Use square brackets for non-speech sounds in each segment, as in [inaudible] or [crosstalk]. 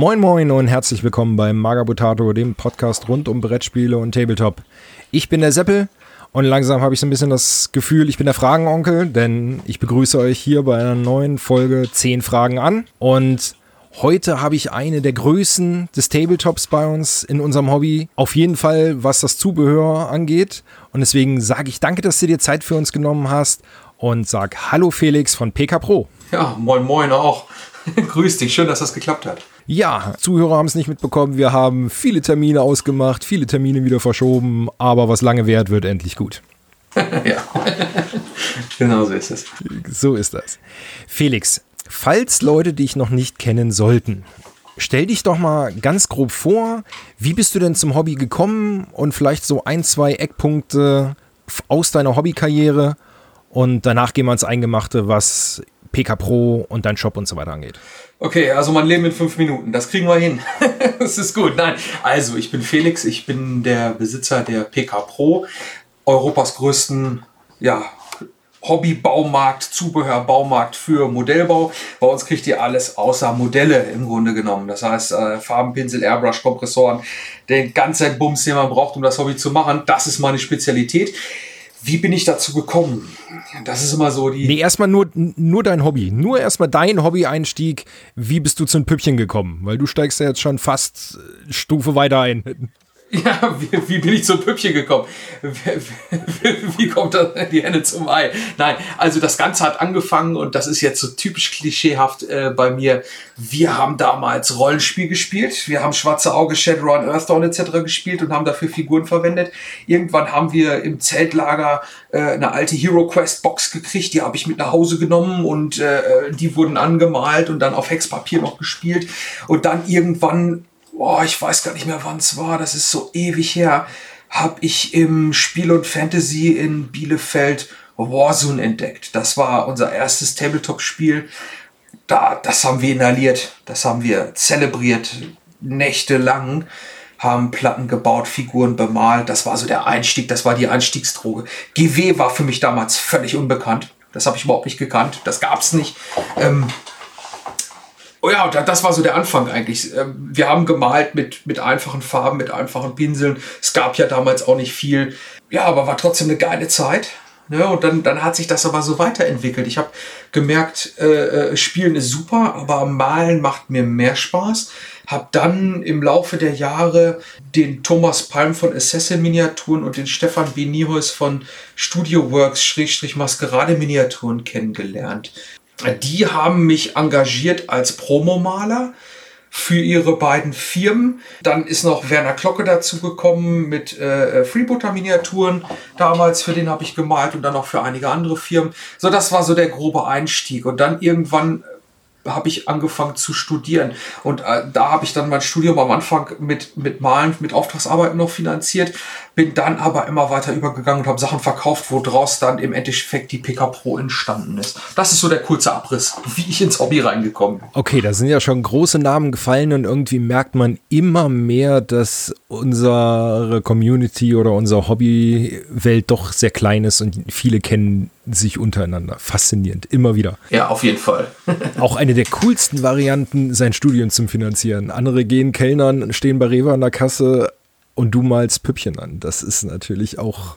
Moin Moin und herzlich willkommen beim Magabotato, dem Podcast rund um Brettspiele und Tabletop. Ich bin der Seppel und langsam habe ich so ein bisschen das Gefühl, ich bin der Fragenonkel, denn ich begrüße euch hier bei einer neuen Folge 10 Fragen an. Und heute habe ich eine der Größen des Tabletops bei uns in unserem Hobby. Auf jeden Fall, was das Zubehör angeht. Und deswegen sage ich danke, dass du dir Zeit für uns genommen hast und sag Hallo Felix von PK Pro. Ja, moin moin auch. [laughs] Grüß dich, schön, dass das geklappt hat. Ja, Zuhörer haben es nicht mitbekommen. Wir haben viele Termine ausgemacht, viele Termine wieder verschoben, aber was lange währt, wird endlich gut. [laughs] ja, genau so ist es. So ist das. Felix, falls Leute dich noch nicht kennen sollten, stell dich doch mal ganz grob vor, wie bist du denn zum Hobby gekommen und vielleicht so ein, zwei Eckpunkte aus deiner Hobbykarriere und danach gehen wir ins Eingemachte, was PK Pro und dein Shop und so weiter angeht. Okay, also mein Leben in fünf Minuten, das kriegen wir hin. [laughs] das ist gut. Nein, also ich bin Felix, ich bin der Besitzer der PK Pro, Europas größten ja, Hobbybaumarkt, Zubehörbaumarkt für Modellbau. Bei uns kriegt ihr alles außer Modelle im Grunde genommen. Das heißt, äh, Farben, Pinsel, Airbrush, Kompressoren, den ganzen Bums, den man braucht, um das Hobby zu machen. Das ist meine Spezialität. Wie bin ich dazu gekommen? Das ist immer so die. Nee, erstmal nur, nur dein Hobby. Nur erstmal dein Hobby-Einstieg. Wie bist du zu den Püppchen gekommen? Weil du steigst ja jetzt schon fast äh, Stufe weiter ein. [laughs] Ja, wie, wie, bin ich zum Püppchen gekommen? Wie, [laughs] wie kommt das, die Henne zum Ei? Nein, also das Ganze hat angefangen und das ist jetzt so typisch klischeehaft äh, bei mir. Wir haben damals Rollenspiel gespielt. Wir haben Schwarze Auge, Shadowrun, Earthdawn etc. gespielt und haben dafür Figuren verwendet. Irgendwann haben wir im Zeltlager äh, eine alte Hero Quest Box gekriegt. Die habe ich mit nach Hause genommen und äh, die wurden angemalt und dann auf Hexpapier noch gespielt. Und dann irgendwann boah, ich weiß gar nicht mehr, wann es war, das ist so ewig her, habe ich im Spiel und Fantasy in Bielefeld Warzone entdeckt. Das war unser erstes Tabletop-Spiel. Da, das haben wir inhaliert, das haben wir zelebriert, nächtelang, haben Platten gebaut, Figuren bemalt. Das war so der Einstieg, das war die Einstiegsdroge. GW war für mich damals völlig unbekannt. Das habe ich überhaupt nicht gekannt. Das gab es nicht. Ähm, Oh ja, das war so der Anfang eigentlich. Ähm, wir haben gemalt mit, mit einfachen Farben, mit einfachen Pinseln. Es gab ja damals auch nicht viel. Ja, aber war trotzdem eine geile Zeit. Ne? Und dann, dann hat sich das aber so weiterentwickelt. Ich habe gemerkt, äh, äh, Spielen ist super, aber Malen macht mir mehr Spaß. Hab dann im Laufe der Jahre den Thomas Palm von Assassin Miniaturen und den Stefan B. Niehaus von Studio Works Maskerade Miniaturen kennengelernt. Die haben mich engagiert als Promomaler für ihre beiden Firmen. Dann ist noch Werner Glocke dazu gekommen mit äh, Freebooter-Miniaturen. Damals, für den habe ich gemalt und dann auch für einige andere Firmen. So, das war so der grobe Einstieg. Und dann irgendwann habe ich angefangen zu studieren. Und äh, da habe ich dann mein Studium am Anfang mit, mit Malen, mit Auftragsarbeiten noch finanziert, bin dann aber immer weiter übergegangen und habe Sachen verkauft, woraus dann im Endeffekt die PK Pro entstanden ist. Das ist so der kurze Abriss, wie ich ins Hobby reingekommen bin. Okay, da sind ja schon große Namen gefallen und irgendwie merkt man immer mehr, dass unsere Community oder unsere Hobbywelt doch sehr klein ist und viele kennen sich untereinander. Faszinierend, immer wieder. Ja, auf jeden Fall. [laughs] Auch eine der coolsten Varianten, sein Studium zu finanzieren. Andere gehen Kellnern, stehen bei Rewe an der Kasse und du malst Püppchen an. Das ist natürlich auch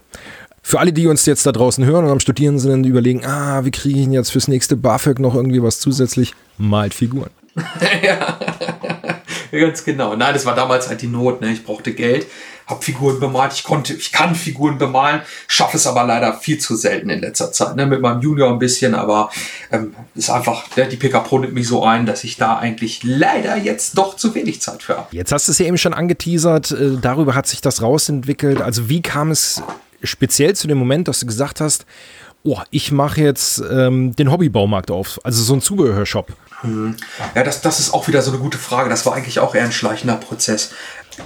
für alle, die uns jetzt da draußen hören und am Studieren sind und überlegen, ah, wie kriege ich denn jetzt fürs nächste BAföG noch irgendwie was zusätzlich? Malt Figuren. [laughs] ja. [laughs] ganz genau. Nein, das war damals halt die Not. Ne? Ich brauchte Geld habe Figuren bemalt, ich konnte, ich kann Figuren bemalen, schaffe es aber leider viel zu selten in letzter Zeit. Ne? Mit meinem Junior ein bisschen, aber ähm, ist einfach, ne? die PK Pro nimmt mich so ein, dass ich da eigentlich leider jetzt doch zu wenig Zeit für habe. Jetzt hast du es ja eben schon angeteasert, äh, darüber hat sich das rausentwickelt. Also wie kam es speziell zu dem Moment, dass du gesagt hast, oh, ich mache jetzt ähm, den Hobbybaumarkt auf, also so ein Zubehörshop. Hm. Ja, das, das ist auch wieder so eine gute Frage. Das war eigentlich auch eher ein schleichender Prozess.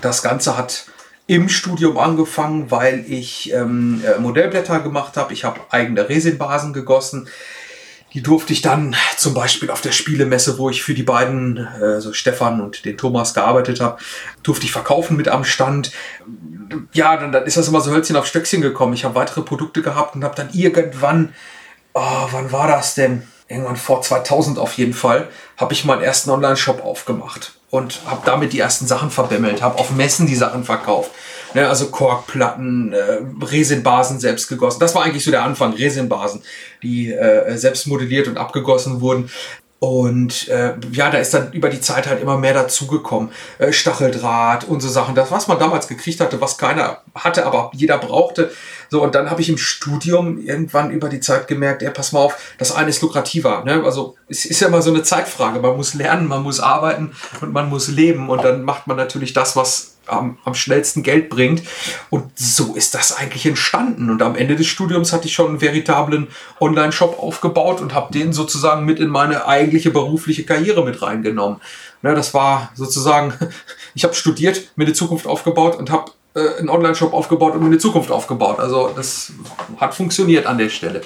Das Ganze hat im Studium angefangen, weil ich ähm, äh, Modellblätter gemacht habe. Ich habe eigene Resinbasen gegossen. Die durfte ich dann zum Beispiel auf der Spielemesse, wo ich für die beiden, äh, so Stefan und den Thomas gearbeitet habe, durfte ich verkaufen mit am Stand. Ja, dann, dann ist das immer so Hölzchen auf Stöckchen gekommen. Ich habe weitere Produkte gehabt und habe dann irgendwann, oh, wann war das denn? Irgendwann vor 2000 auf jeden Fall, habe ich meinen ersten Online-Shop aufgemacht und habe damit die ersten Sachen verbämmelt, habe auf Messen die Sachen verkauft. Ne, also Korkplatten, äh, Resinbasen selbst gegossen. Das war eigentlich so der Anfang, Resinbasen, die äh, selbst modelliert und abgegossen wurden. Und äh, ja, da ist dann über die Zeit halt immer mehr dazugekommen. Äh, Stacheldraht und so Sachen. Das, was man damals gekriegt hatte, was keiner hatte, aber jeder brauchte. So, und dann habe ich im Studium irgendwann über die Zeit gemerkt, ey, pass mal auf, das eine ist lukrativer. Ne? Also es ist ja immer so eine Zeitfrage. Man muss lernen, man muss arbeiten und man muss leben. Und dann macht man natürlich das, was am, am schnellsten Geld bringt. Und so ist das eigentlich entstanden. Und am Ende des Studiums hatte ich schon einen veritablen Online-Shop aufgebaut und habe den sozusagen mit in meine eigentliche berufliche Karriere mit reingenommen. Ne, das war sozusagen, [laughs] ich habe studiert, mir eine Zukunft aufgebaut und habe äh, einen Online-Shop aufgebaut und eine Zukunft aufgebaut. Also das hat funktioniert an der Stelle.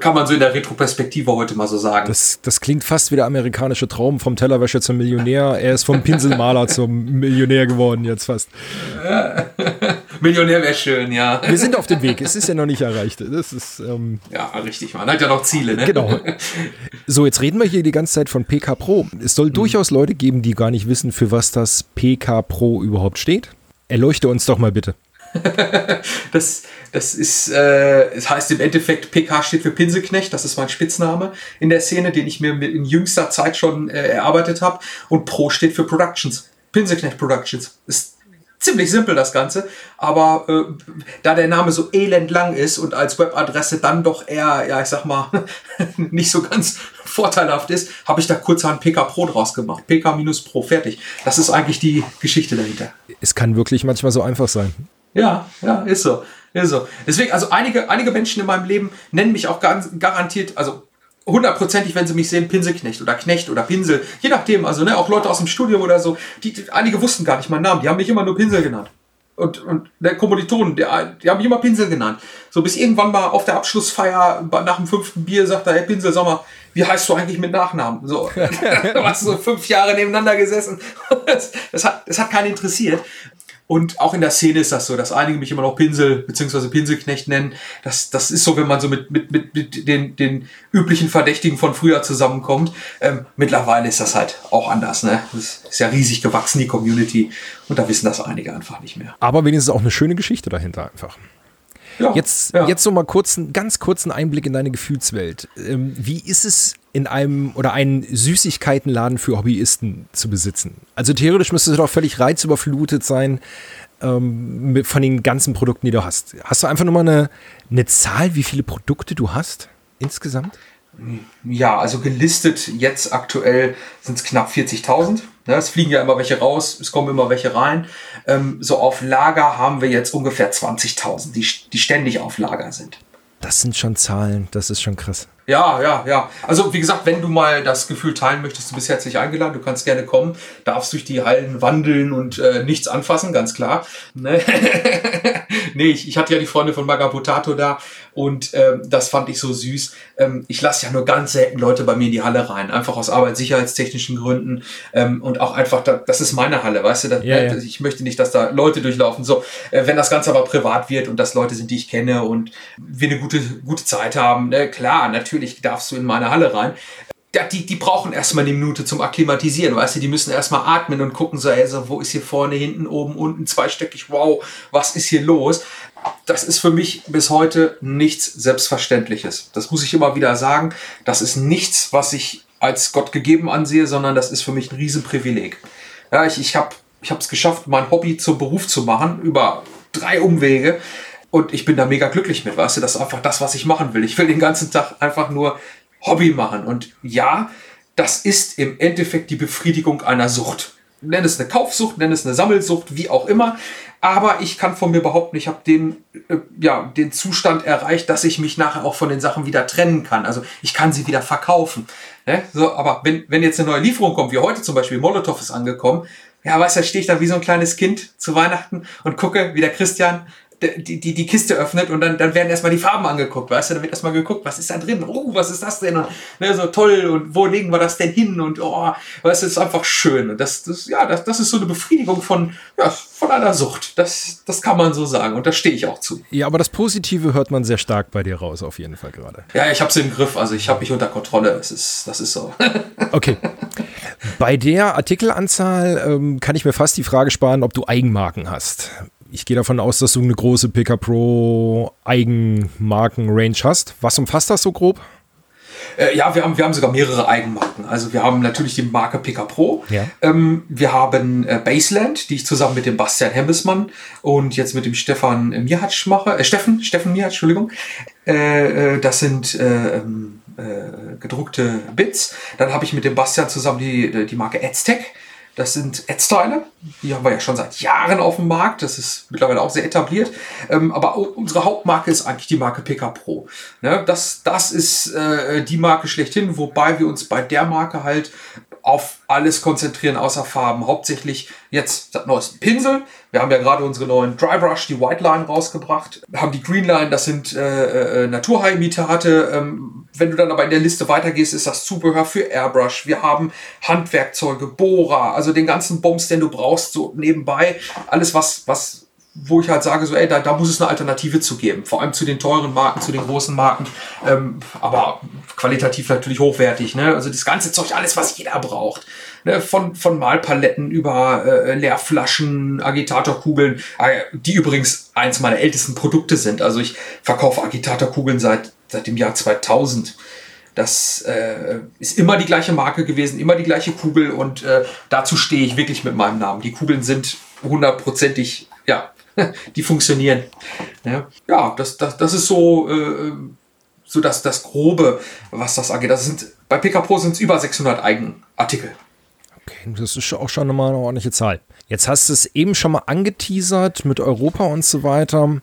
Kann man so in der Retroperspektive heute mal so sagen. Das, das klingt fast wie der amerikanische Traum vom Tellerwäscher zum Millionär. Er ist vom Pinselmaler zum Millionär geworden jetzt fast. [laughs] Millionär wäre schön, ja. Wir sind auf dem Weg. Es ist ja noch nicht erreicht. Das ist ähm ja richtig. Man hat ja noch Ziele, ne? Genau. [laughs] So, jetzt reden wir hier die ganze Zeit von PK Pro. Es soll mhm. durchaus Leute geben, die gar nicht wissen, für was das PK Pro überhaupt steht. Erleuchte uns doch mal bitte. [laughs] das, das ist, äh, es heißt im Endeffekt, PK steht für Pinselknecht, das ist mein Spitzname in der Szene, den ich mir in jüngster Zeit schon äh, erarbeitet habe. Und Pro steht für Productions. Pinselknecht Productions. Ist ziemlich simpel das Ganze, aber äh, da der Name so elend lang ist und als Webadresse dann doch eher, ja, ich sag mal, [laughs] nicht so ganz vorteilhaft ist, habe ich da kurzerhand PK Pro draus gemacht. PK-Pro, fertig. Das ist eigentlich die Geschichte dahinter. Es kann wirklich manchmal so einfach sein. Ja, ja, ist so. Ist so. Deswegen, also einige, einige Menschen in meinem Leben nennen mich auch ganz garantiert, also hundertprozentig, wenn sie mich sehen, Pinselknecht oder Knecht oder Pinsel, je nachdem, also ne, auch Leute aus dem Studium oder so, die, die einige wussten gar nicht meinen Namen, die haben mich immer nur Pinsel genannt. Und, und der Kommilitonen, der, die haben mich immer Pinsel genannt. So bis irgendwann mal auf der Abschlussfeier nach dem fünften Bier sagt er, hey Pinsel, sag mal, wie heißt du eigentlich mit Nachnamen? So, [laughs] [laughs] du hast so fünf Jahre nebeneinander gesessen. [laughs] Das, das, hat, das hat keinen interessiert. Und auch in der Szene ist das so, dass einige mich immer noch Pinsel bzw. Pinselknecht nennen. Das, das ist so, wenn man so mit, mit, mit, mit den, den üblichen Verdächtigen von früher zusammenkommt. Ähm, mittlerweile ist das halt auch anders. Ne? Das ist ja riesig gewachsen, die Community. Und da wissen das einige einfach nicht mehr. Aber wenigstens auch eine schöne Geschichte dahinter einfach. Ja, jetzt, ja. jetzt so mal kurz, einen ganz kurzen Einblick in deine Gefühlswelt. Ähm, wie ist es in einem oder einen Süßigkeitenladen für Hobbyisten zu besitzen? Also theoretisch müsste es doch völlig reizüberflutet sein ähm, mit, von den ganzen Produkten, die du hast. Hast du einfach nur mal eine, eine Zahl, wie viele Produkte du hast insgesamt? Ja, also gelistet jetzt aktuell sind es knapp 40.000. Ne, es fliegen ja immer welche raus, es kommen immer welche rein. Ähm, so auf Lager haben wir jetzt ungefähr 20.000, die, die ständig auf Lager sind. Das sind schon Zahlen, das ist schon krass. Ja, ja, ja. Also wie gesagt, wenn du mal das Gefühl teilen möchtest, du bist herzlich eingeladen, du kannst gerne kommen, darfst durch die Hallen wandeln und äh, nichts anfassen, ganz klar. Ne? [laughs] nee, ich, ich hatte ja die Freunde von Magabotato da und ähm, das fand ich so süß. Ähm, ich lasse ja nur ganz selten Leute bei mir in die Halle rein, einfach aus arbeitssicherheitstechnischen Gründen ähm, und auch einfach, da, das ist meine Halle, weißt du, das, ja, ja. ich möchte nicht, dass da Leute durchlaufen. So, äh, wenn das Ganze aber privat wird und das Leute sind, die ich kenne und wir eine gute, gute Zeit haben, ne? klar, natürlich darfst du in meine Halle rein die, die brauchen erstmal eine Minute zum Akklimatisieren, weißt du, die müssen erstmal atmen und gucken so, ey, so, wo ist hier vorne, hinten, oben, unten, zweistöckig, wow, was ist hier los? Das ist für mich bis heute nichts Selbstverständliches. Das muss ich immer wieder sagen. Das ist nichts, was ich als Gott gegeben ansehe, sondern das ist für mich ein Riesenprivileg. Ja, ich, ich habe ich es geschafft, mein Hobby zum Beruf zu machen, über drei Umwege. Und ich bin da mega glücklich mit, weißt du, das ist einfach das, was ich machen will. Ich will den ganzen Tag einfach nur Hobby machen. Und ja, das ist im Endeffekt die Befriedigung einer Sucht. Nenn es eine Kaufsucht, nenn es eine Sammelsucht, wie auch immer. Aber ich kann von mir behaupten, ich habe den, äh, ja, den Zustand erreicht, dass ich mich nachher auch von den Sachen wieder trennen kann. Also ich kann sie wieder verkaufen. Ne? So, aber wenn, wenn jetzt eine neue Lieferung kommt, wie heute zum Beispiel, Molotow ist angekommen, ja, weißt du, da stehe ich da wie so ein kleines Kind zu Weihnachten und gucke, wie der Christian die, die, die Kiste öffnet und dann, dann werden erstmal die Farben angeguckt, weißt du, dann wird erstmal geguckt, was ist da drin, oh, was ist das denn? Und ne, so toll und wo legen wir das denn hin? Und oh, weißt du, es ist einfach schön. Und das, das, ja, das, das ist so eine Befriedigung von, ja, von einer Sucht, das, das kann man so sagen und da stehe ich auch zu. Ja, aber das Positive hört man sehr stark bei dir raus, auf jeden Fall gerade. Ja, ich habe es im Griff, also ich habe mich unter Kontrolle, das ist, das ist so. [laughs] okay. Bei der Artikelanzahl ähm, kann ich mir fast die Frage sparen, ob du Eigenmarken hast ich gehe davon aus, dass du eine große PK Pro Eigenmarken-Range hast. Was umfasst das so grob? Äh, ja, wir haben, wir haben sogar mehrere Eigenmarken. Also wir haben natürlich die Marke PK Pro. Ja. Ähm, wir haben äh, Baseland, die ich zusammen mit dem Bastian Hemmesmann und jetzt mit dem Stefan Mihatsch mache. Äh, Steffen, Steffen Mihatsch, Entschuldigung. Äh, äh, das sind äh, ähm, gedruckte Bits. Dann habe ich mit dem Bastian zusammen die, die Marke Aztec. Das sind Ad-Style. Die haben wir ja schon seit Jahren auf dem Markt. Das ist mittlerweile auch sehr etabliert. Ähm, aber unsere Hauptmarke ist eigentlich die Marke PK Pro. Ne? Das, das ist äh, die Marke schlechthin, wobei wir uns bei der Marke halt auf alles konzentrieren außer Farben. Hauptsächlich jetzt das neueste Pinsel. Wir haben ja gerade unsere neuen Dry Brush, die White Line rausgebracht. Wir haben die Green Line, das sind äh, äh, Naturhaarimitate. Ähm, wenn du dann aber in der Liste weitergehst, ist das Zubehör für Airbrush. Wir haben Handwerkzeuge, Bohrer, also den ganzen Bums, den du brauchst, so nebenbei. Alles, was, was wo ich halt sage, so, ey, da, da muss es eine Alternative zu geben. Vor allem zu den teuren Marken, zu den großen Marken, ähm, aber qualitativ natürlich hochwertig. Ne? Also das ganze Zeug, alles, was jeder braucht. Ne? Von, von Malpaletten über äh, Leerflaschen, Agitatorkugeln, äh, die übrigens eins meiner ältesten Produkte sind. Also ich verkaufe Agitatorkugeln seit, seit dem Jahr 2000. Das äh, ist immer die gleiche Marke gewesen, immer die gleiche Kugel und äh, dazu stehe ich wirklich mit meinem Namen. Die Kugeln sind hundertprozentig ja, [laughs] die funktionieren. Ja, das, das, das ist so, äh, so das, das Grobe, was das angeht. Das sind, bei PK Pro sind es über 600 Eigenartikel. Okay, das ist auch schon mal eine ordentliche Zahl. Jetzt hast du es eben schon mal angeteasert mit Europa und so weiter.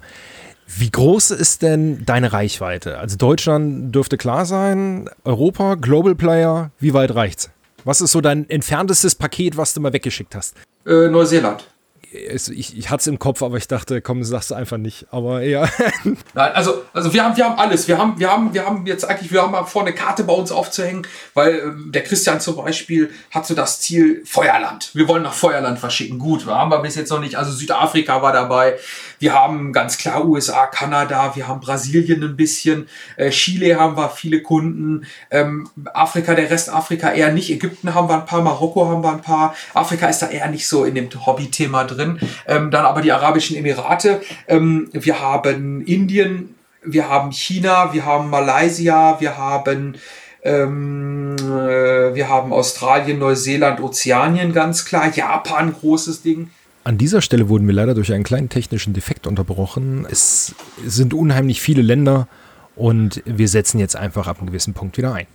Wie groß ist denn deine Reichweite? Also Deutschland dürfte klar sein, Europa, Global Player, wie weit reicht's? Was ist so dein entferntestes Paket, was du mal weggeschickt hast? Äh, Neuseeland ich, ich hatte es im Kopf, aber ich dachte, komm, sagst du einfach nicht. Aber ja. [laughs] Nein, also, also wir haben, wir haben alles. Wir haben, wir haben, wir haben jetzt eigentlich, wir haben mal vor, Karte bei uns aufzuhängen, weil äh, der Christian zum Beispiel hat so das Ziel Feuerland. Wir wollen nach Feuerland verschicken. Gut, wir haben wir bis jetzt noch nicht. Also Südafrika war dabei. Wir haben ganz klar USA, Kanada, wir haben Brasilien ein bisschen, äh, Chile haben wir viele Kunden, ähm, Afrika, der Rest Afrika eher nicht. Ägypten haben wir ein paar, Marokko haben wir ein paar. Afrika ist da eher nicht so in dem Hobby-Thema drin drin. Ähm, dann aber die Arabischen Emirate. Ähm, wir haben Indien, wir haben China, wir haben Malaysia, wir haben ähm, äh, wir haben Australien, Neuseeland, Ozeanien ganz klar, Japan großes Ding. An dieser Stelle wurden wir leider durch einen kleinen technischen Defekt unterbrochen. Es sind unheimlich viele Länder und wir setzen jetzt einfach ab einem gewissen Punkt wieder ein.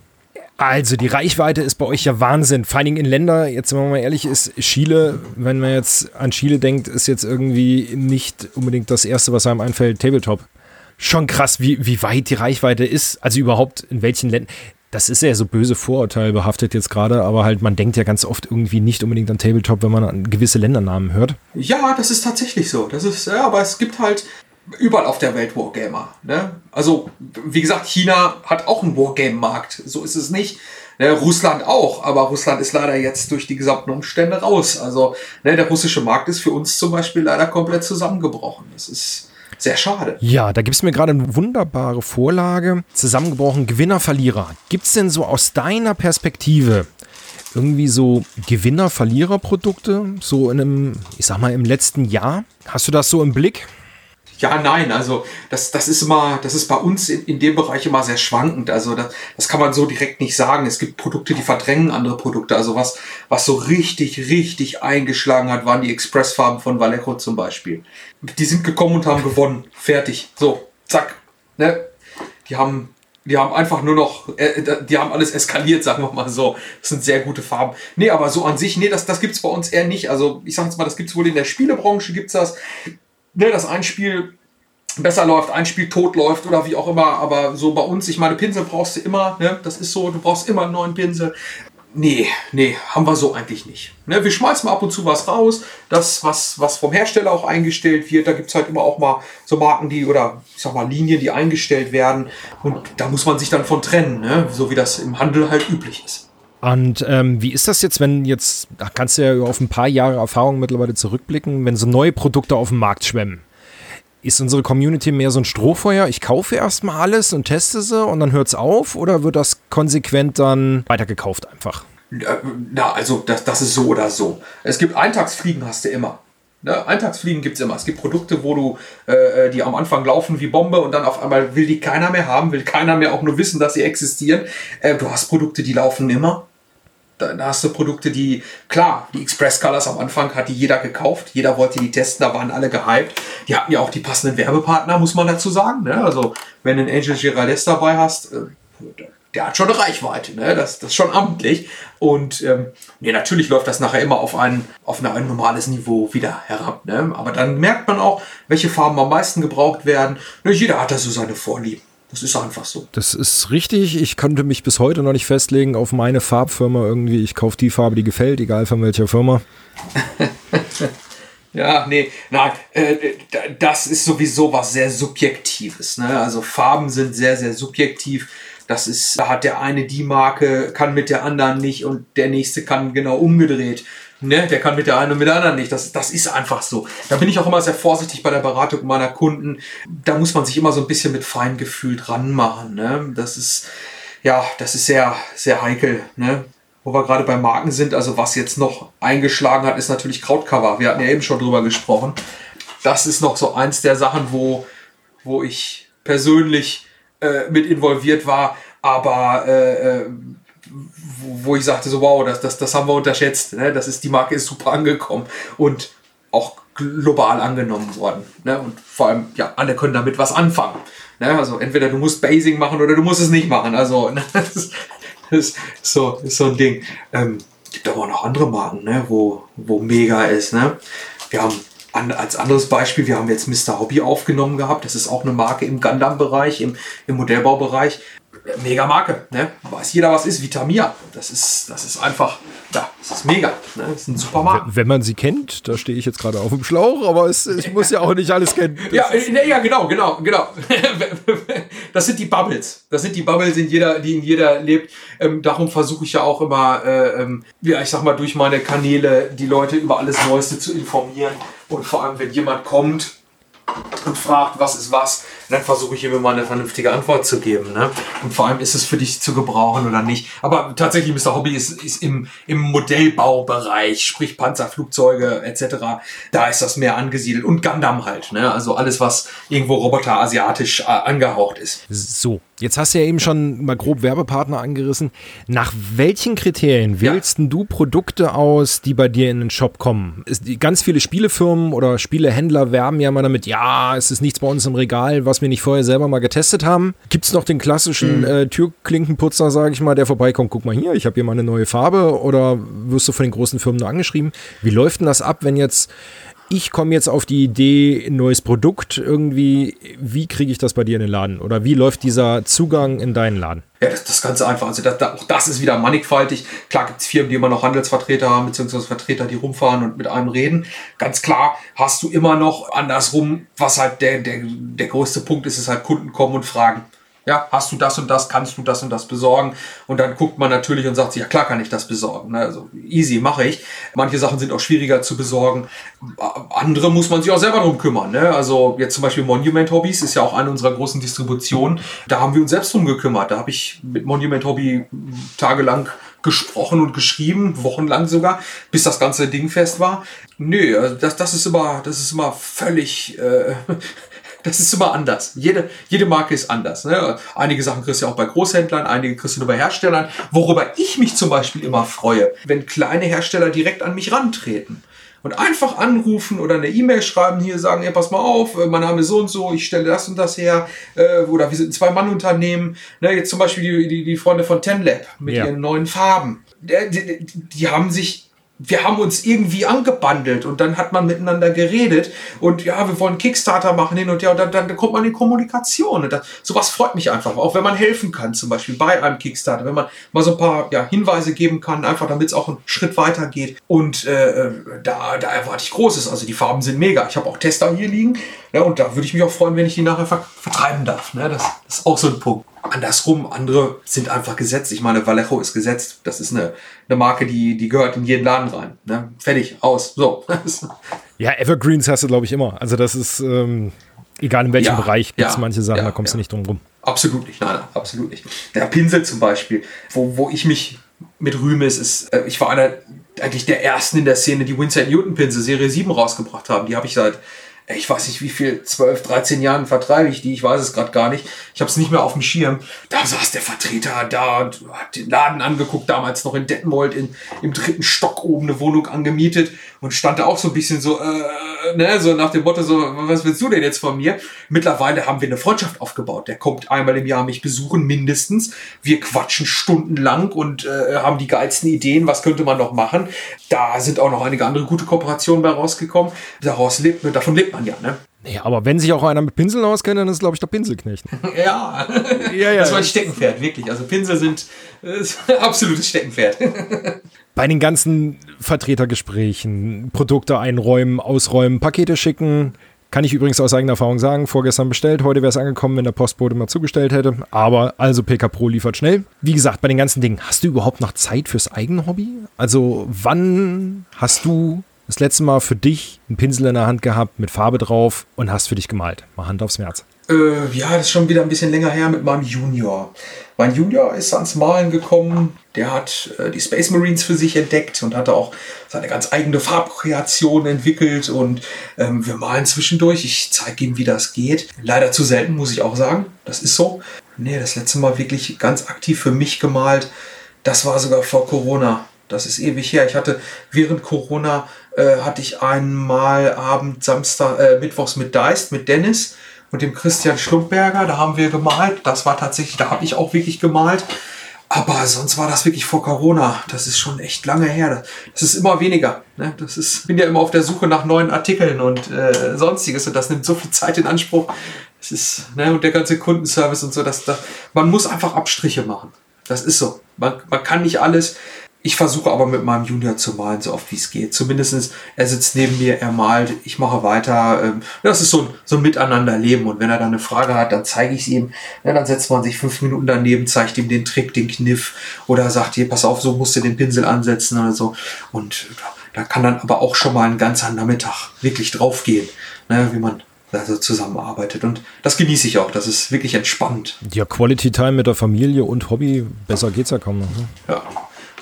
Also die Reichweite ist bei euch ja Wahnsinn. Vor allem in Ländern, jetzt wenn man mal ehrlich ist, Chile, wenn man jetzt an Chile denkt, ist jetzt irgendwie nicht unbedingt das Erste, was einem einfällt, Tabletop. Schon krass, wie, wie weit die Reichweite ist. Also überhaupt in welchen Ländern. Das ist ja so böse Vorurteil behaftet jetzt gerade, aber halt man denkt ja ganz oft irgendwie nicht unbedingt an Tabletop, wenn man an gewisse Ländernamen hört. Ja, das ist tatsächlich so. Das ist, ja, aber es gibt halt überall auf der Welt Wargamer. Ne? Also, wie gesagt, China hat auch einen Wargame-Markt. So ist es nicht. Ne? Russland auch, aber Russland ist leider jetzt durch die gesamten Umstände raus. Also, ne, der russische Markt ist für uns zum Beispiel leider komplett zusammengebrochen. Das ist sehr schade. Ja, da gibt es mir gerade eine wunderbare Vorlage. Zusammengebrochen, Gewinner, Verlierer. Gibt es denn so aus deiner Perspektive irgendwie so Gewinner-Verlierer-Produkte, so in einem, ich sag mal, im letzten Jahr? Hast du das so im Blick? Ja, nein, also das, das ist immer, das ist bei uns in, in dem Bereich immer sehr schwankend. Also das, das kann man so direkt nicht sagen. Es gibt Produkte, die verdrängen andere Produkte. Also was, was so richtig, richtig eingeschlagen hat, waren die Expressfarben von Vallejo zum Beispiel. Die sind gekommen und haben gewonnen. Fertig. So, zack. Ne? Die haben die haben einfach nur noch, äh, die haben alles eskaliert, sagen wir mal so. Das sind sehr gute Farben. Nee, aber so an sich, nee, das, das gibt's bei uns eher nicht. Also ich sag jetzt mal, das gibt's wohl in der Spielebranche, gibt's das ne, dass ein Spiel besser läuft, ein Spiel tot läuft oder wie auch immer. Aber so bei uns, ich meine, Pinsel brauchst du immer, ne? das ist so, du brauchst immer einen neuen Pinsel. Nee, nee, haben wir so eigentlich nicht. Ne, wir schmeißen ab und zu was raus, das, was, was vom Hersteller auch eingestellt wird. Da gibt es halt immer auch mal so Marken, die oder ich sag mal Linien, die eingestellt werden. Und da muss man sich dann von trennen, ne? so wie das im Handel halt üblich ist. Und ähm, wie ist das jetzt, wenn jetzt, da kannst du ja auf ein paar Jahre Erfahrung mittlerweile zurückblicken, wenn so neue Produkte auf den Markt schwemmen? Ist unsere Community mehr so ein Strohfeuer? Ich kaufe erstmal alles und teste sie und dann hört es auf? Oder wird das konsequent dann weitergekauft einfach? Na, also das, das ist so oder so. Es gibt Eintagsfliegen, hast du immer. Ne? Eintagsfliegen gibt es immer. Es gibt Produkte, wo du, äh, die am Anfang laufen wie Bombe und dann auf einmal will die keiner mehr haben, will keiner mehr auch nur wissen, dass sie existieren. Äh, du hast Produkte, die laufen immer. Da, da, hast du Produkte, die, klar, die Express Colors am Anfang hat die jeder gekauft, jeder wollte die testen, da waren alle gehypt. Die hatten ja auch die passenden Werbepartner, muss man dazu sagen. Ne? Also, wenn du einen Angel Giraldes dabei hast, äh, der hat schon eine Reichweite, ne? das, das ist schon amtlich. Und ähm, nee, natürlich läuft das nachher immer auf ein, auf ein normales Niveau wieder herab. Ne? Aber dann merkt man auch, welche Farben am meisten gebraucht werden. Ne, jeder hat da so seine Vorlieben. Das ist einfach so. Das ist richtig. Ich konnte mich bis heute noch nicht festlegen auf meine Farbfirma irgendwie. Ich kaufe die Farbe, die gefällt, egal von welcher Firma. [laughs] ja, nee, nein, äh, das ist sowieso was sehr Subjektives. Ne? Also Farben sind sehr, sehr subjektiv. Das ist, da hat der eine die Marke, kann mit der anderen nicht und der nächste kann genau umgedreht. Ne, der kann mit der einen und mit der anderen nicht. Das, das ist einfach so. Da bin ich auch immer sehr vorsichtig bei der Beratung meiner Kunden. Da muss man sich immer so ein bisschen mit Feingefühl dran machen. Ne? Das ist, ja, das ist sehr, sehr heikel. Ne? Wo wir gerade bei Marken sind, also was jetzt noch eingeschlagen hat, ist natürlich Krautcover. Wir hatten ja eben schon drüber gesprochen. Das ist noch so eins der Sachen, wo, wo ich persönlich äh, mit involviert war. Aber äh, äh wo ich sagte so, wow, das, das, das haben wir unterschätzt. Ne? Das ist, die Marke ist super angekommen und auch global angenommen worden. Ne? Und vor allem, ja, alle können damit was anfangen. Ne? Also entweder du musst Basing machen oder du musst es nicht machen. Also ne? [laughs] das, ist, das ist so, ist so ein Ding. Ähm, gibt aber auch noch andere Marken, ne? wo, wo mega ist. Ne? Wir haben an, als anderes Beispiel, wir haben jetzt Mr. Hobby aufgenommen gehabt. Das ist auch eine Marke im Gundam-Bereich, im, im Modellbaubereich mega Marke. Ne? Weiß jeder, was ist. Vitamia. Das ist, das ist einfach, ja, das ist mega. Ne? Das ist ein super Marke. Wenn man sie kennt, da stehe ich jetzt gerade auf dem Schlauch, aber es, ich muss ja auch nicht alles kennen. ja, ne, ja, genau, genau, genau. [laughs] das sind die Bubbles. Das sind die Bubbles, in jeder, die in jeder lebt. Ähm, darum versuche ich ja auch immer, äh, ähm, ja, ich sag mal, durch meine Kanäle die Leute über alles Neueste zu informieren. Und vor allem, wenn jemand kommt, und fragt, was ist was, dann versuche ich ihm immer eine vernünftige Antwort zu geben. Ne? Und vor allem ist es für dich zu gebrauchen oder nicht. Aber tatsächlich, Mr. Hobby ist, ist im, im Modellbaubereich, sprich Panzerflugzeuge etc. Da ist das mehr angesiedelt. Und Gundam halt. Ne? Also alles, was irgendwo Roboter asiatisch äh, angehaucht ist. So, Jetzt hast du ja eben schon mal grob Werbepartner angerissen. Nach welchen Kriterien wählst ja. du Produkte aus, die bei dir in den Shop kommen? ganz viele Spielefirmen oder Spielehändler werben ja mal damit, ja, es ist nichts bei uns im Regal, was wir nicht vorher selber mal getestet haben. Gibt es noch den klassischen mhm. äh, Türklinkenputzer, sage ich mal, der vorbeikommt, guck mal hier, ich habe hier mal eine neue Farbe oder wirst du von den großen Firmen nur angeschrieben? Wie läuft denn das ab, wenn jetzt ich komme jetzt auf die Idee, ein neues Produkt irgendwie, wie kriege ich das bei dir in den Laden? Oder wie läuft dieser Zugang in deinen Laden? Ja, das, das ist ganz einfach. Also das, auch das ist wieder mannigfaltig. Klar gibt es Firmen, die immer noch Handelsvertreter haben, beziehungsweise Vertreter, die rumfahren und mit einem reden. Ganz klar hast du immer noch andersrum, was halt der, der, der größte Punkt ist, ist halt Kunden kommen und fragen. Ja, hast du das und das, kannst du das und das besorgen? Und dann guckt man natürlich und sagt sich, ja klar kann ich das besorgen. Ne? Also easy, mache ich. Manche Sachen sind auch schwieriger zu besorgen. Andere muss man sich auch selber drum kümmern. Ne? Also jetzt zum Beispiel Monument Hobbys ist ja auch eine unserer großen Distributionen. Da haben wir uns selbst drum gekümmert. Da habe ich mit Monument Hobby tagelang gesprochen und geschrieben, wochenlang sogar, bis das ganze Ding fest war. Nö, also das, das ist immer, das ist immer völlig, äh, das ist immer anders. Jede, jede Marke ist anders. Ne? Einige Sachen kriegst du ja auch bei Großhändlern, einige kriegst du nur bei Herstellern. Worüber ich mich zum Beispiel immer freue, wenn kleine Hersteller direkt an mich rantreten und einfach anrufen oder eine E-Mail schreiben, hier sagen, ja, pass mal auf, äh, mein Name ist so und so, ich stelle das und das her, äh, oder wir sind ein Zwei-Mann-Unternehmen. Ne, jetzt zum Beispiel die, die, die Freunde von TenLab mit ja. ihren neuen Farben. Die, die, die haben sich wir haben uns irgendwie angebandelt und dann hat man miteinander geredet und ja, wir wollen Kickstarter machen hin und ja, und dann, dann kommt man in Kommunikation. Und das, sowas freut mich einfach, auch wenn man helfen kann, zum Beispiel bei einem Kickstarter, wenn man mal so ein paar ja, Hinweise geben kann, einfach damit es auch einen Schritt weiter geht. Und äh, da, da erwarte ich Großes. Also die Farben sind mega. Ich habe auch Tester hier liegen ja, und da würde ich mich auch freuen, wenn ich die nachher ver vertreiben darf. Ne? Das, das ist auch so ein Punkt. Andersrum, andere sind einfach gesetzt. Ich meine, Vallejo ist gesetzt. Das ist eine, eine Marke, die, die gehört in jeden Laden rein. Ne? Fertig, aus. So. [laughs] ja, Evergreens hast du, glaube ich, immer. Also das ist, ähm, egal in welchem ja, Bereich, gibt es ja, manche Sachen, ja, da kommst du nicht drum rum. Absolut nicht, nein, nein, absolut nicht. Der Pinsel zum Beispiel, wo, wo ich mich mit rühme, ist, ist äh, ich war einer eigentlich der ersten in der Szene, die Winsor Newton Pinsel Serie 7 rausgebracht haben. Die habe ich seit ich weiß nicht wie viel, 12, 13 Jahren vertreibe ich die, ich weiß es gerade gar nicht. Ich habe es nicht mehr auf dem Schirm. Da saß der Vertreter da und hat den Laden angeguckt, damals noch in Detmold in, im dritten Stock oben eine Wohnung angemietet und stand da auch so ein bisschen so, äh, ne, so nach dem Motto so, was willst du denn jetzt von mir? Mittlerweile haben wir eine Freundschaft aufgebaut. Der kommt einmal im Jahr mich besuchen, mindestens. Wir quatschen stundenlang und äh, haben die geilsten Ideen, was könnte man noch machen. Da sind auch noch einige andere gute Kooperationen bei rausgekommen. Daraus lebt, davon lebt man ja, ne? Nee, aber wenn sich auch einer mit Pinseln auskennt, dann ist glaube ich der Pinselknecht. [laughs] ja. ja, ja, das war ein Steckenpferd, wirklich. Also Pinsel sind äh, [laughs] absolutes Steckenpferd. [laughs] Bei den ganzen Vertretergesprächen, Produkte einräumen, ausräumen, Pakete schicken, kann ich übrigens aus eigener Erfahrung sagen, vorgestern bestellt, heute wäre es angekommen, wenn der Postbote mal zugestellt hätte. Aber also PK Pro liefert schnell. Wie gesagt, bei den ganzen Dingen, hast du überhaupt noch Zeit fürs eigene Hobby? Also wann hast du das letzte Mal für dich einen Pinsel in der Hand gehabt mit Farbe drauf und hast für dich gemalt? Mal Hand aufs Herz. Äh, ja, das ist schon wieder ein bisschen länger her mit meinem Junior. Mein Junior ist ans Malen gekommen. Der hat äh, die Space Marines für sich entdeckt und hatte auch seine ganz eigene Farbkreation entwickelt. Und ähm, wir malen zwischendurch. Ich zeige ihm, wie das geht. Leider zu selten, muss ich auch sagen. Das ist so. Nee, das letzte Mal wirklich ganz aktiv für mich gemalt. Das war sogar vor Corona. Das ist ewig her. Ich hatte während Corona äh, hatte ich einmal Abend, Samstag, äh, Mittwochs mit Deist, mit Dennis und dem Christian Schlumpberger. Da haben wir gemalt. Das war tatsächlich, da habe ich auch wirklich gemalt. Aber sonst war das wirklich vor Corona. Das ist schon echt lange her. Das ist immer weniger. Ne? Das ist, bin ja immer auf der Suche nach neuen Artikeln und äh, sonstiges. Und das nimmt so viel Zeit in Anspruch. Das ist, ne, und der ganze Kundenservice und so, dass das, man muss einfach Abstriche machen. Das ist so. Man, man kann nicht alles. Ich versuche aber mit meinem Junior zu malen, so oft wie es geht. Zumindestens er sitzt neben mir, er malt, ich mache weiter. Ähm, das ist so ein, so ein Miteinanderleben. Und wenn er dann eine Frage hat, dann zeige ich es ihm. Ja, dann setzt man sich fünf Minuten daneben, zeigt ihm den Trick, den Kniff oder sagt, hier, pass auf, so musst du den Pinsel ansetzen oder so. Und da kann dann aber auch schon mal ein ganzer Nachmittag wirklich draufgehen, ne, wie man also zusammenarbeitet. Und das genieße ich auch. Das ist wirklich entspannt. Ja, Quality Time mit der Familie und Hobby, besser geht's ja kaum noch. Ne? Ja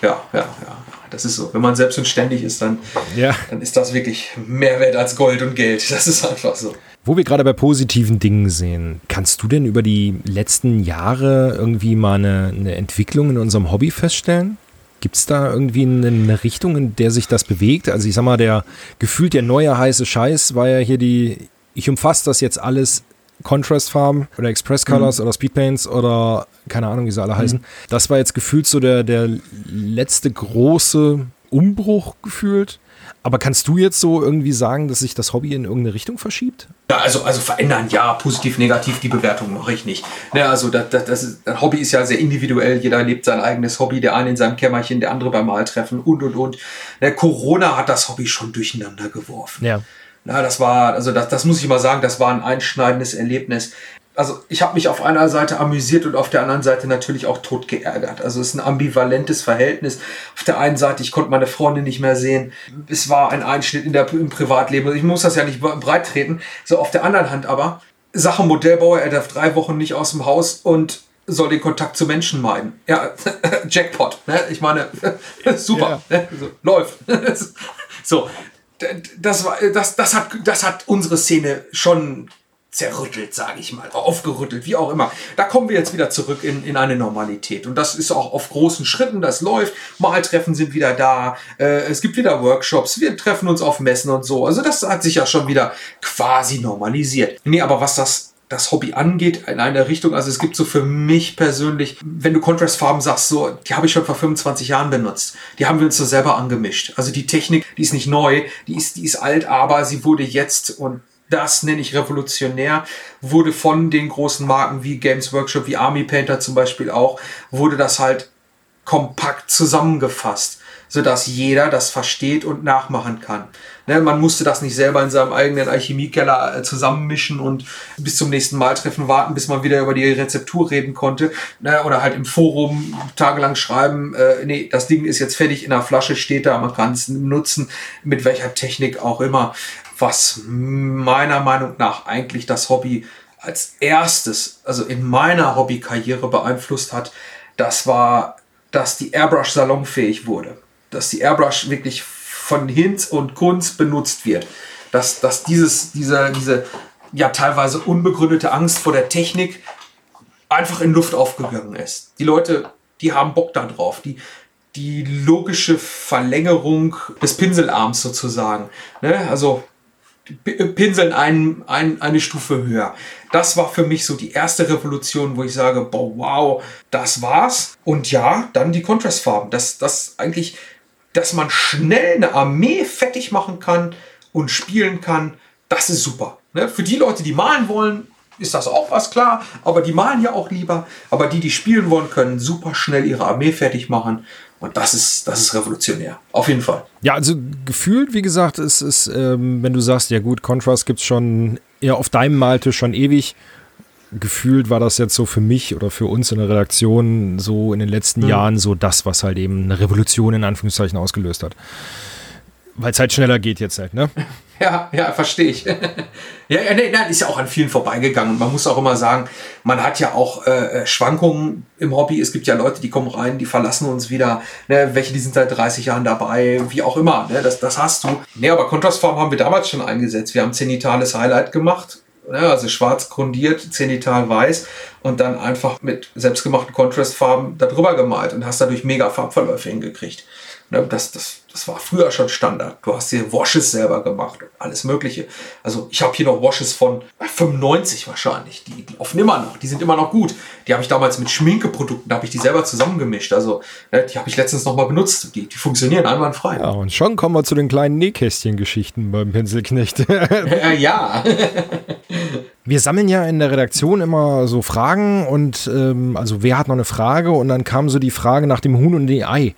ja, ja, ja. Das ist so. Wenn man selbst und ständig ist, dann, ja. dann ist das wirklich mehr wert als Gold und Geld. Das ist einfach so. Wo wir gerade bei positiven Dingen sehen, kannst du denn über die letzten Jahre irgendwie mal eine, eine Entwicklung in unserem Hobby feststellen? Gibt es da irgendwie eine Richtung, in der sich das bewegt? Also ich sag mal, der gefühlt der neue heiße Scheiß war ja hier die, ich umfasse das jetzt alles Contrast-Farben oder Express Colors mhm. oder Speedpaints oder keine Ahnung, wie sie alle mhm. heißen. Das war jetzt gefühlt so der, der letzte große Umbruch gefühlt. Aber kannst du jetzt so irgendwie sagen, dass sich das Hobby in irgendeine Richtung verschiebt? Ja, also, also verändern, ja, positiv, negativ, die Bewertung mache ich nicht. Ne, also das, das, das ist, ein Hobby ist ja sehr individuell, jeder lebt sein eigenes Hobby, der eine in seinem Kämmerchen, der andere beim Maltreffen und und und. Ne, Corona hat das Hobby schon durcheinander geworfen. Ja. Na, das war, also das, das muss ich mal sagen, das war ein einschneidendes Erlebnis. Also ich habe mich auf einer Seite amüsiert und auf der anderen Seite natürlich auch tot geärgert. Also es ist ein ambivalentes Verhältnis. Auf der einen Seite, ich konnte meine Freundin nicht mehr sehen. Es war ein Einschnitt in der, im Privatleben. Ich muss das ja nicht breit treten. So auf der anderen Hand aber, Sache Modellbauer, er darf drei Wochen nicht aus dem Haus und soll den Kontakt zu Menschen meiden. Ja, [laughs] Jackpot. Ne? Ich meine, [laughs] super. Yeah. Ne? So, läuft. [laughs] so, das, war, das, das, hat, das hat unsere Szene schon zerrüttelt, sage ich mal, aufgerüttelt, wie auch immer. Da kommen wir jetzt wieder zurück in, in eine Normalität. Und das ist auch auf großen Schritten, das läuft. Maltreffen sind wieder da, äh, es gibt wieder Workshops, wir treffen uns auf Messen und so. Also das hat sich ja schon wieder quasi normalisiert. Nee, aber was das das Hobby angeht, in eine Richtung. Also es gibt so für mich persönlich, wenn du Contrastfarben sagst, so, die habe ich schon vor 25 Jahren benutzt. Die haben wir uns so selber angemischt. Also die Technik, die ist nicht neu, die ist, die ist alt, aber sie wurde jetzt und das nenne ich revolutionär, wurde von den großen Marken wie Games Workshop, wie Army Painter zum Beispiel auch, wurde das halt kompakt zusammengefasst sodass jeder das versteht und nachmachen kann. Ne, man musste das nicht selber in seinem eigenen Alchemiekeller äh, zusammenmischen und bis zum nächsten Mal treffen warten, bis man wieder über die Rezeptur reden konnte. Ne, oder halt im Forum tagelang schreiben, äh, nee, das Ding ist jetzt fertig in der Flasche, steht da, man kann es nutzen, mit welcher Technik auch immer. Was meiner Meinung nach eigentlich das Hobby als erstes, also in meiner Hobbykarriere beeinflusst hat, das war, dass die Airbrush salonfähig wurde dass die Airbrush wirklich von Hinz und Kunz benutzt wird. Dass, dass dieses, diese, diese ja teilweise unbegründete Angst vor der Technik einfach in Luft aufgegangen ist. Die Leute, die haben Bock da drauf. Die, die logische Verlängerung des Pinselarms sozusagen. Ne? Also pinseln ein, ein, eine Stufe höher. Das war für mich so die erste Revolution, wo ich sage, boah, wow, das war's. Und ja, dann die Kontrastfarben. Das, das eigentlich dass man schnell eine Armee fertig machen kann und spielen kann, das ist super. Ne? Für die Leute, die malen wollen, ist das auch was klar, aber die malen ja auch lieber. Aber die, die spielen wollen, können super schnell ihre Armee fertig machen. Und das ist, das ist revolutionär. Auf jeden Fall. Ja, also gefühlt, wie gesagt, ist es, ähm, wenn du sagst, ja gut, Contrast gibt es schon eher auf deinem Malte schon ewig gefühlt war das jetzt so für mich oder für uns in der Redaktion so in den letzten mhm. Jahren so das, was halt eben eine Revolution in Anführungszeichen ausgelöst hat. Weil es halt schneller geht jetzt halt, ne? Ja, ja, verstehe ich. ja, ja, nee, ist ja auch an vielen vorbeigegangen. Man muss auch immer sagen, man hat ja auch äh, äh Schwankungen im Hobby. Es gibt ja Leute, die kommen rein, die verlassen uns wieder. Ne? Welche, die sind seit 30 Jahren dabei, wie auch immer. Ne? Das, das hast du. Nee, aber Kontrastform haben wir damals schon eingesetzt. Wir haben zenitales Highlight gemacht ja, also schwarz grundiert, zenital weiß und dann einfach mit selbstgemachten Contrastfarben darüber gemalt und hast dadurch mega Farbverläufe hingekriegt. Ne, das, das, das war früher schon Standard. Du hast dir Washes selber gemacht und alles Mögliche. Also ich habe hier noch Washes von 95 wahrscheinlich. Die, die laufen immer noch. Die sind immer noch gut. Die habe ich damals mit Schminkeprodukten, da habe ich die selber zusammengemischt. Also ne, die habe ich letztens noch mal benutzt. Die, die funktionieren einwandfrei. Ja, und schon kommen wir zu den kleinen Nähkästchen-Geschichten beim Pinselknecht. [laughs] [laughs] ja. Wir sammeln ja in der Redaktion immer so Fragen und ähm, also wer hat noch eine Frage und dann kam so die Frage nach dem Huhn und dem Ei.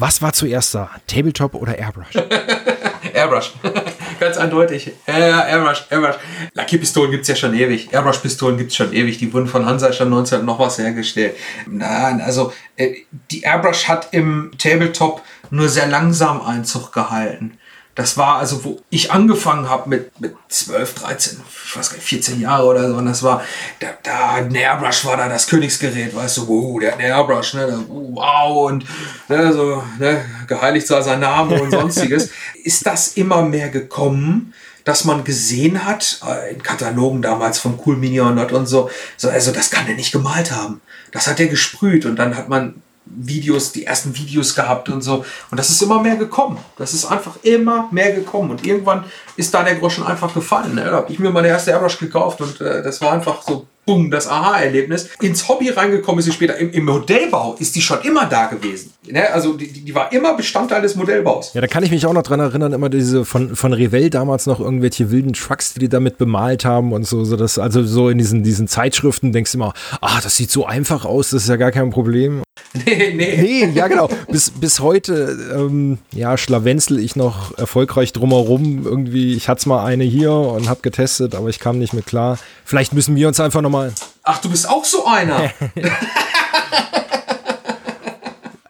Was war zuerst da? Tabletop oder Airbrush? [laughs] Airbrush. [laughs] Ganz eindeutig. Airbrush, Airbrush. Lackierpistolen gibt es ja schon ewig. Airbrush-Pistolen gibt es schon ewig. Die wurden von Hansa schon 19 noch was hergestellt. Nein, also äh, die Airbrush hat im Tabletop nur sehr langsam Einzug gehalten. Das war also, wo ich angefangen habe mit, mit 12, 13, ich weiß gar nicht, 14 Jahre oder so. Und das war, da, da ein Airbrush war da das Königsgerät, weißt du, wow, der Airbrush, ne, wow, und ne, so, ne, geheiligt sei sein Name und [laughs] sonstiges. Ist das immer mehr gekommen? dass man gesehen hat, äh, in Katalogen damals von Cool Minion und so, so, also das kann er nicht gemalt haben. Das hat er gesprüht und dann hat man Videos, die ersten Videos gehabt und so. Und das ist immer mehr gekommen. Das ist einfach immer mehr gekommen. Und irgendwann ist da der Groschen einfach gefallen. Ne? Da habe ich mir meine erste Airbrush gekauft und äh, das war einfach so boom, das Aha-Erlebnis. Ins Hobby reingekommen ist sie später. Im, Im, Modellbau ist die schon immer da gewesen. Ne? Also die, die war immer Bestandteil des Modellbaus. Ja, da kann ich mich auch noch dran erinnern, immer diese von, von Revell damals noch irgendwelche wilden Trucks, die die damit bemalt haben und so. so das, also so in diesen, diesen Zeitschriften denkst du immer, ah, das sieht so einfach aus, das ist ja gar kein Problem. [laughs] Nee, nee. Nee, ja genau. Bis, bis heute, ähm, ja, schlawenzel ich noch erfolgreich drumherum. Irgendwie, ich hatte mal eine hier und habe getestet, aber ich kam nicht mehr klar. Vielleicht müssen wir uns einfach nochmal... Ach, du bist auch so einer. [laughs]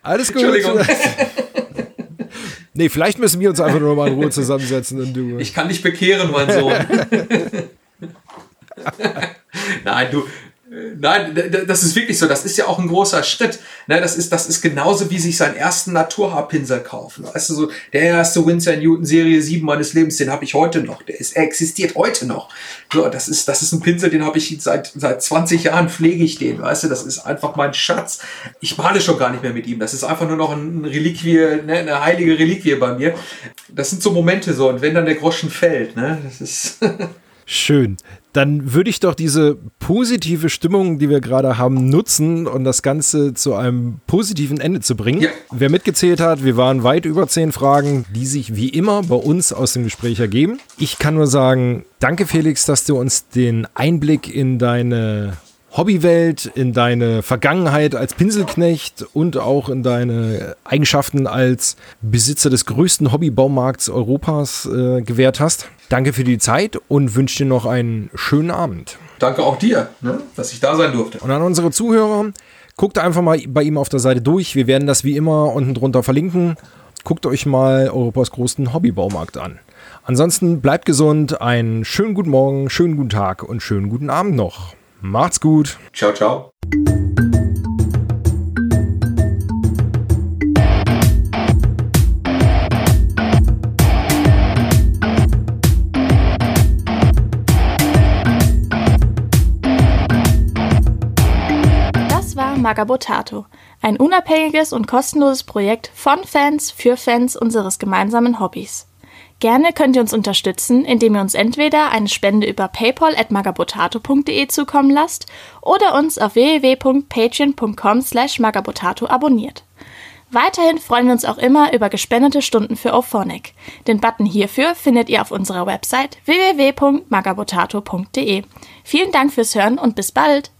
Alles gut. Entschuldigung. [laughs] Nee, vielleicht müssen wir uns einfach nur mal in Ruhe zusammensetzen und du. Ich kann dich bekehren, mein Sohn. Nein, du, Nein, das ist wirklich so. Das ist ja auch ein großer Schritt. Ne, das ist, das ist genauso wie sich seinen ersten Naturhaarpinsel kaufen. Weißt du, so der erste Winsor Newton Serie 7 meines Lebens, den habe ich heute noch. Der ist, er existiert heute noch. So, das ist, das ist ein Pinsel, den habe ich seit, seit 20 Jahren pflege ich den. Weißt du, das ist einfach mein Schatz. Ich male schon gar nicht mehr mit ihm. Das ist einfach nur noch ein Reliquie, ne, eine heilige Reliquie bei mir. Das sind so Momente so. Und wenn dann der Groschen fällt, ne, das ist. [laughs] Schön. Dann würde ich doch diese positive Stimmung, die wir gerade haben, nutzen und das Ganze zu einem positiven Ende zu bringen. Ja. Wer mitgezählt hat, wir waren weit über zehn Fragen, die sich wie immer bei uns aus dem Gespräch ergeben. Ich kann nur sagen, danke Felix, dass du uns den Einblick in deine Hobbywelt, in deine Vergangenheit als Pinselknecht und auch in deine Eigenschaften als Besitzer des größten Hobbybaumarkts Europas äh, gewährt hast. Danke für die Zeit und wünsche dir noch einen schönen Abend. Danke auch dir, ne, dass ich da sein durfte. Und an unsere Zuhörer, guckt einfach mal bei ihm auf der Seite durch. Wir werden das wie immer unten drunter verlinken. Guckt euch mal Europas größten Hobbybaumarkt an. Ansonsten bleibt gesund, einen schönen guten Morgen, schönen guten Tag und schönen guten Abend noch. Macht's gut. Ciao, ciao. Das war Magabotato, ein unabhängiges und kostenloses Projekt von Fans für Fans unseres gemeinsamen Hobbys. Gerne könnt ihr uns unterstützen, indem ihr uns entweder eine Spende über paypal.magabotato.de zukommen lasst oder uns auf www.patreon.com slash magabotato abonniert. Weiterhin freuen wir uns auch immer über gespendete Stunden für Ophonic. Den Button hierfür findet ihr auf unserer Website www.magabotato.de. Vielen Dank fürs Hören und bis bald!